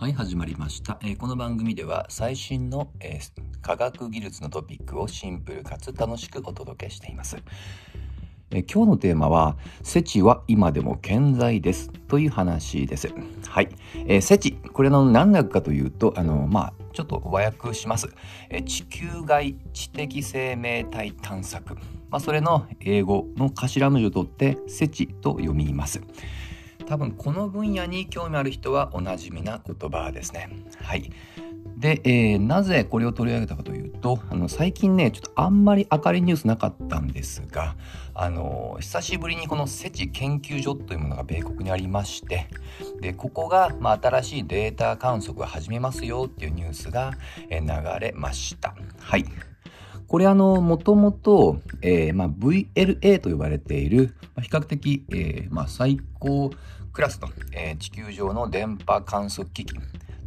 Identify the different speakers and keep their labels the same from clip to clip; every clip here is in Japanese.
Speaker 1: はい、始まりました。えーこの番組では最新の、えー科学技術のトピックをシンプルかつ楽しくお届けしています。えー今日のテーマは、セチは今でも健在です。という話です。はい。えー、セチ、これの何だかというと、あの、まあ、ちょっと和訳します。えー地球外知的生命体探索。まあ、それの英語の頭文字を取って、セチと読みます。多分この分野に興味ある人はおなじみな言葉ですね。はい。で、えーなぜこれを取り上げたかというとあの最近ねちょっとあんまり明るいニュースなかったんですがあの久しぶりにこのセチ研究所というものが米国にありましてでここが、まあ、新しいデータ観測を始めますよっていうニュースが、えー流れました。はい。これあの、もともと、えーまあ、VLA と呼ばれている、まあ比較的、えーまあ、最高クラスと、えー地球上の電波観測機器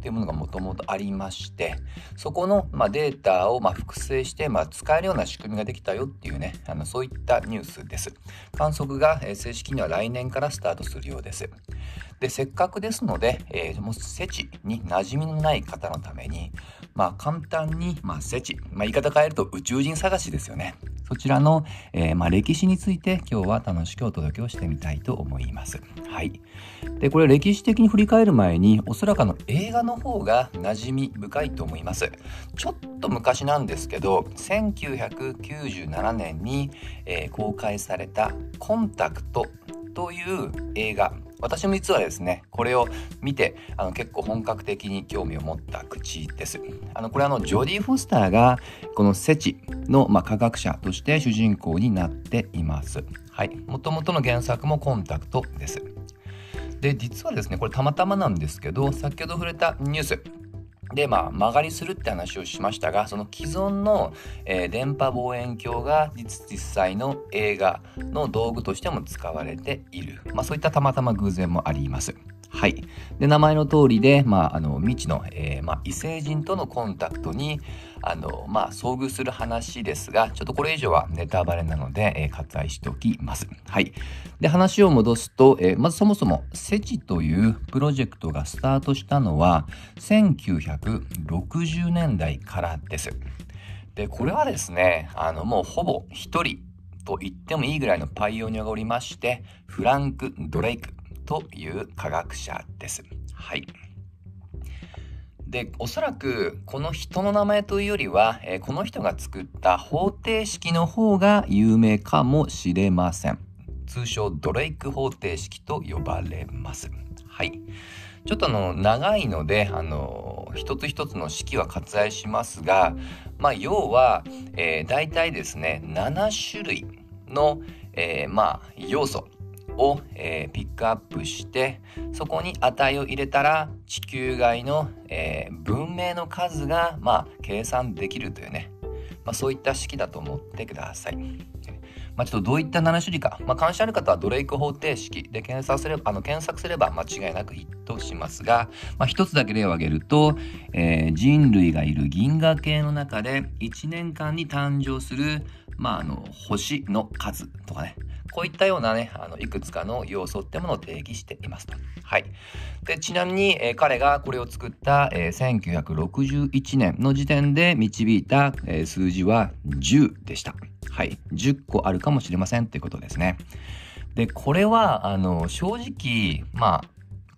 Speaker 1: というものがもともとありまして、そこの、まあ、データを、まあ、複製して、まあ、使えるような仕組みができたよっていうね、あのそういったニュースです。観測が、えー正式には来年からスタートするようです。で、せっかくですので、えーもうセチに馴染みのない方のために、まあ簡単に、まあセチ、まあ言い方変えると宇宙人探しですよね。そちらの、えーまあ歴史について今日は楽しくお届けをしてみたいと思います。はい。で、これ歴史的に振り返る前に、おそらくあの映画の方が馴染み深いと思います。ちょっと昔なんですけど、1997年に、えー公開されたコンタクトという映画私も実はですねこれを見てあの結構本格的に興味を持った口です。あのこれあのジョディ・フォスターがこのセチの、まあ、科学者として主人公になっています。はい。もともとの原作もコンタクトです。で実はですねこれたまたまなんですけど先ほど触れたニュース。でまあ曲がりするって話をしましたがその既存の、えー電波望遠鏡が実際の映画の道具としても使われている、まあ、そういったたまたま偶然もあります。はい、で名前の通りで、まあ、あの未知の、えーまあ、異星人とのコンタクトにあの、まあ、遭遇する話ですがちょっとこれ以上はネタバレなので、えー割愛しておきます。はい、で話を戻すと、えーまずそもそもセチというプロジェクトがスタートしたのは1960年代からです。でこれはですねあのもうほぼ一人と言ってもいいぐらいのパイオニアがおりましてフランク・ドレイクという科学者です。はい。でおそらくこの人の名前というよりは、えーこの人が作った方程式の方が有名かもしれません。通称ドレイク方程式と呼ばれます。はい。ちょっとあの長いのであの一つ一つの式は割愛しますがまあ要は、えー、大体ですね7種類の、えーまあ要素。を、えーピックアップしてそこに値を入れたら地球外の、えー文明の数が、まあ、計算できるというね、まあ、そういった式だと思ってください。まあ、ちょっとどういった7種類か、まあ、関心ある方はドレイク方程式。で検索すればあの検索すれば間違いなくヒットしますが、まあ、一つだけ例を挙げると、えー人類がいる銀河系の中で1年間に誕生する、まあ、あの星の数とかね。こういったようなね、あのいくつかの要素ってものを定義していますと。はい。で、ちなみに、えー彼がこれを作った、えー1961年の時点で導いた、えー数字は10でした。はい。10個あるかもしれませんってことですね。で、これは、あの、正直、まあ、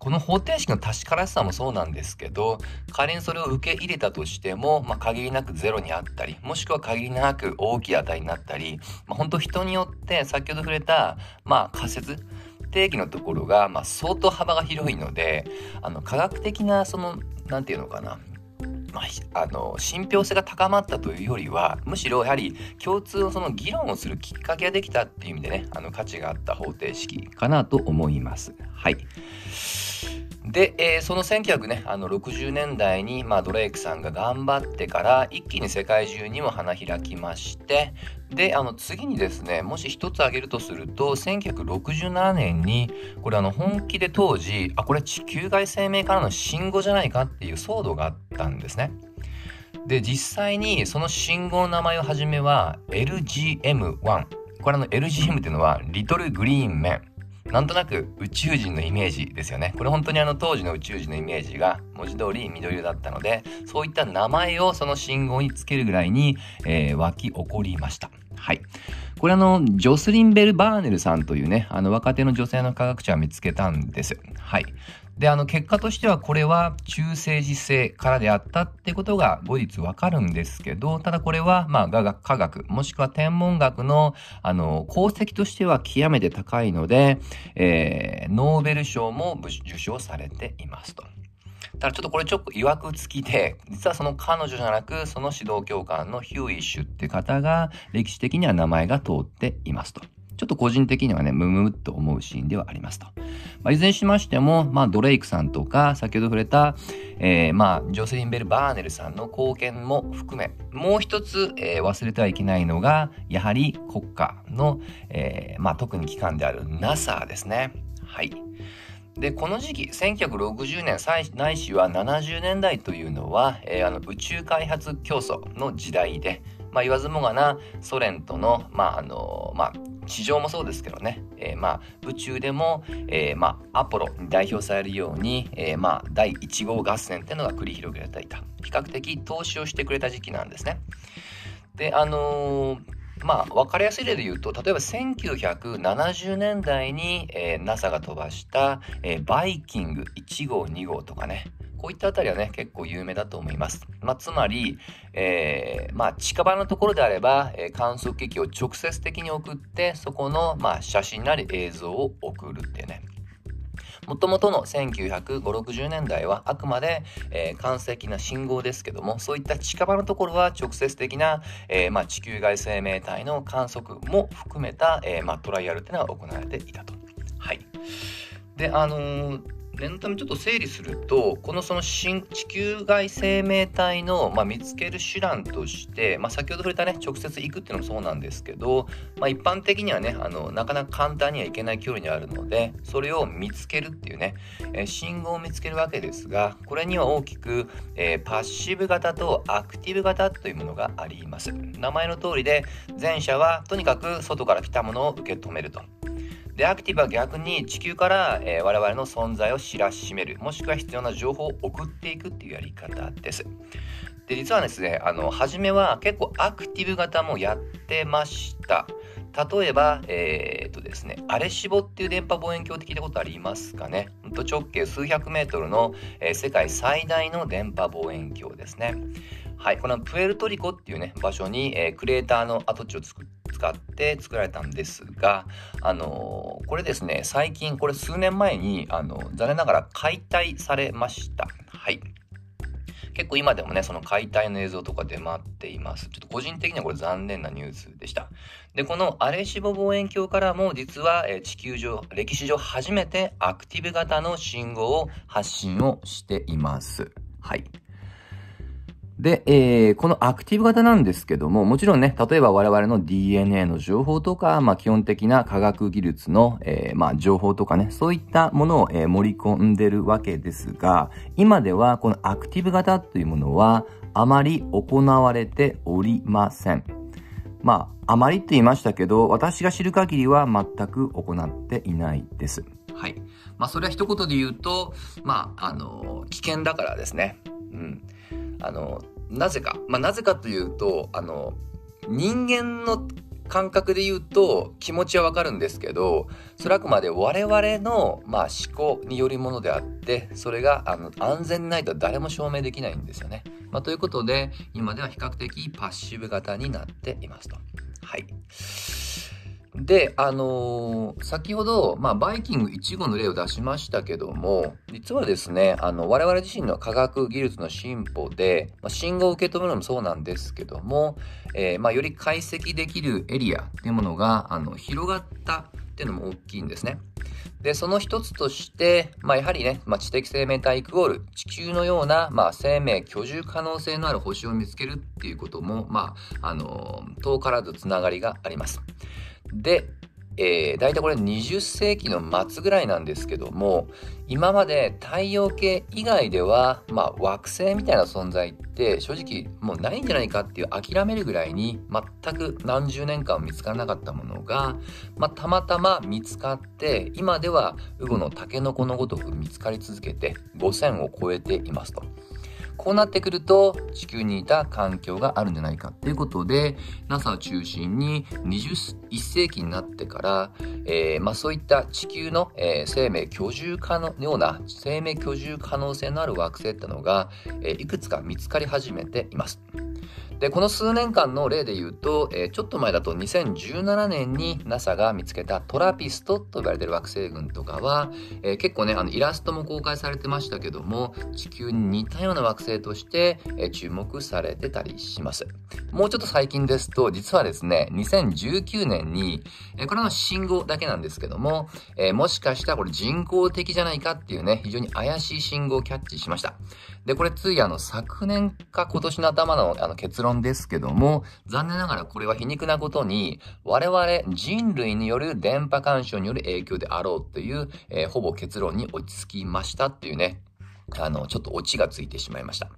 Speaker 1: この方程式の確からしさもそうなんですけど仮にそれを受け入れたとしても、まあ、限りなくゼロにあったりもしくは限りなく大きい値になったり、まあ、本当人によって先ほど触れた、まあ、仮説定義のところが、まあ、相当幅が広いのであの科学的なそのなんていうのかなまあ、あの信憑性が高まったというよりはむしろやはり共通のその議論をするきっかけができたっていう意味でねあの価値があった方程式かなと思います。はいで、えーその1960、ね、あの60年代に、まあ、ドレイクさんが頑張ってから一気に世界中にも花開きましてであの次にですねもし一つ挙げるとすると1967年にこれあの本気で当時あこれ地球外生命からの信号じゃないかっていう騒動があったんですね。で実際にその信号の名前をはじめは LGM1 これあの LGM っていうのはリトルグリーンメンなんとなく宇宙人のイメージですよね。これ本当にあの当時の宇宙人のイメージが文字通り緑だったので、そういった名前をその信号につけるぐらいに、えー、湧き起こりました。はい。これあの、ジョスリン・ベル・バーネルさんというね、あの若手の女性の科学者を見つけたんです。はい。で、あの、結果としてはこれは中性子星からであったってことが後日わかるんですけど、ただこれは、まあ、科学、科学、もしくは天文学の、あの、功績としては極めて高いので、えー、ノーベル賞も受賞されていますと。ただちょっとこれちょっと曰く付きで、実はその彼女じゃなく、その指導教官のヒューイッシュって方が歴史的には名前が通っていますと。ちょっと個人的にはね、ムムっと思うシーンではありますと。まあ、いずれにしましても、まあ、ドレイクさんとか、先ほど触れた、えー、まあ、ジョセリン・ベル・バーネルさんの貢献も含め、もう一つ、えー、忘れてはいけないのが、やはり国家の、えー、まあ、特に機関である NASA ですね。はい。で、この時期、1960年ないしは70年代というのは、えー、あの宇宙開発競争の時代で、まあ、言わずもがなソ連との、まああのまあ、地上もそうですけどね、えー、まあ宇宙でも、えー、まあアポロに代表されるように、えー、まあ第1号合戦っていうのが繰り広げられていた。比較的投資をしてくれた時期なんですね。であのーまあ、分かりやすい例で言うと、例えば1970年代に、えー、NASA が飛ばした、えー、バイキング1号2号とかね、こういったあたりはね、結構有名だと思います。まあ、つまり、えー、まあ、近場のところであれば、えー、観測機器を直接的に送って、そこの、まあ、写真なり映像を送るってね。もともとの1950、60年代はあくまで、えー、間接的な信号ですけども、そういった近場のところは直接的な、えー、まあ、地球外生命体の観測も含めた、えー、まあ、トライアルっていうのが行われていたと。はい。で、あのー念のためちょっと整理するとこのその地球外生命体の、まあ、見つける手段として、まあ、先ほど触れたね直接行くっていうのもそうなんですけど、まあ、一般的にはねあのなかなか簡単には行けない距離にあるのでそれを見つけるっていうね、えー、信号を見つけるわけですがこれには大きく、えー、パッシブ型とアクティブ型というものがあります。名前の通りで前者はとにかく外から来たものを受け止めると。で、アクティブは逆に地球から、えー、我々の存在を知らしめる、もしくは必要な情報を送っていくっていうやり方です。で、実はですね、あの、初めは結構アクティブ型もやってました。例えば、えー、っとですね、アレシボっていう電波望遠鏡って聞いたことありますかね。直径数百メートルの、えー、世界最大の電波望遠鏡ですね。はい、このプエルトリコっていうね、場所に、えー、クレーターの跡地を作って使って作られたんですが、あの、これですね、最近、これ数年前に、あの、残念ながら解体されました。はい。結構今でもね、その解体の映像とか出回っています。ちょっと個人的にはこれ残念なニュースでした。で、このアレシボ望遠鏡からも実は、え地球上、歴史上初めてアクティブ型の信号を発信をしています。はい。で、えー、このアクティブ型なんですけども、もちろんね、例えば我々の DNA の情報とか、まあ基本的な科学技術の、えー、まあ情報とかね、そういったものを、えー、盛り込んでるわけですが、今ではこのアクティブ型というものは、あまり行われておりません。まあ、あまりって言いましたけど、私が知る限りは全く行っていないです。はい。まあ、それは一言で言うと、まあ、あの、危険だからですね。うん。あの、なぜか。まあ、なぜかというと、あの、人間の感覚で言うと気持ちはわかるんですけど、それはあくまで我々の、まあ、思考によるものであって、それがあの安全ないと誰も証明できないんですよね。まあ、ということで、今では比較的パッシブ型になっていますと。はい。で、あのー、先ほど、まあ、バイキング1号の例を出しましたけども、実はですね、あの、我々自身の科学技術の進歩で、まあ、信号を受け止めるのもそうなんですけども、えー、まあ、より解析できるエリアっていうものが、あの、広がったっていうのも大きいんですね。で、その一つとして、まあ、やはりね、まあ、知的生命体イコール地球のような、まあ、生命居住可能性のある星を見つけるっていうことも、まあ、あの、遠からずつながりがあります。で、えー、大体これ20世紀の末ぐらいなんですけども、今まで太陽系以外では、まあ惑星みたいな存在って正直もうないんじゃないかっていう諦めるぐらいに全く何十年間見つからなかったものが、まあたまたま見つかって、今ではウゴのタケノコのごとく見つかり続けて5000を超えていますと。こうなってくると地球にいた環境があるんじゃないかということで NASA を中心に21世紀になってから、えー、まあ、そういった地球の、えー、生命居住可能ような生命居住可能性のある惑星ってのが、えー、いくつか見つかり始めています。で、この数年間の例で言うと、えー、ちょっと前だと2017年に NASA が見つけたトラピストと呼ばれてる惑星群とかは、えー、結構ね、あのイラストも公開されてましたけども、地球に似たような惑星として、えー、注目されてたりします。もうちょっと最近ですと、実はですね、2019年に、えこれの信号だけなんですけども、えもしかしたらこれ人工的じゃないかっていうね、非常に怪しい信号をキャッチしました。で、これついあの昨年か今年の頭のあの結論ですけども、残念ながらこれは皮肉なことに、我々人類による電波干渉による影響であろうという、えー、ほぼ結論に落ち着きましたっていうね、あの、ちょっとオチがついてしまいました。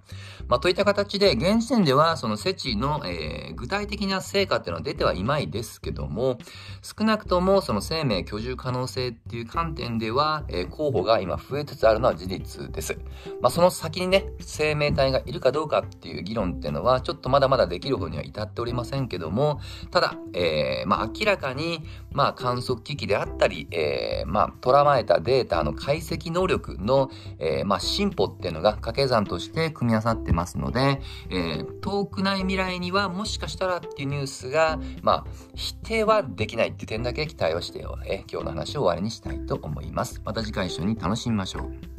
Speaker 1: まあ、といった形で、現時点では、その設置の、えー、具体的な成果っていうのは出てはいまいですけども、少なくとも、その生命居住可能性っていう観点では、えー、候補が今増えつつあるのは事実です。まあ、その先にね、生命体がいるかどうかっていう議論っていうのは、ちょっとまだまだできる方には至っておりませんけども、ただ、えー、まあ、明らかに、まあ、観測機器であったり、えー、まあ、捉まえたデータの解析能力の、えー、まあ、進歩っていうのが掛け算として組み合わさってますので、えー、遠くない未来にはもしかしたらっていうニュースが、まあ、否定はできないっていう点だけ期待をして、えー、今日の話を終わりにしたいと思います。また次回一緒に楽しみましょう。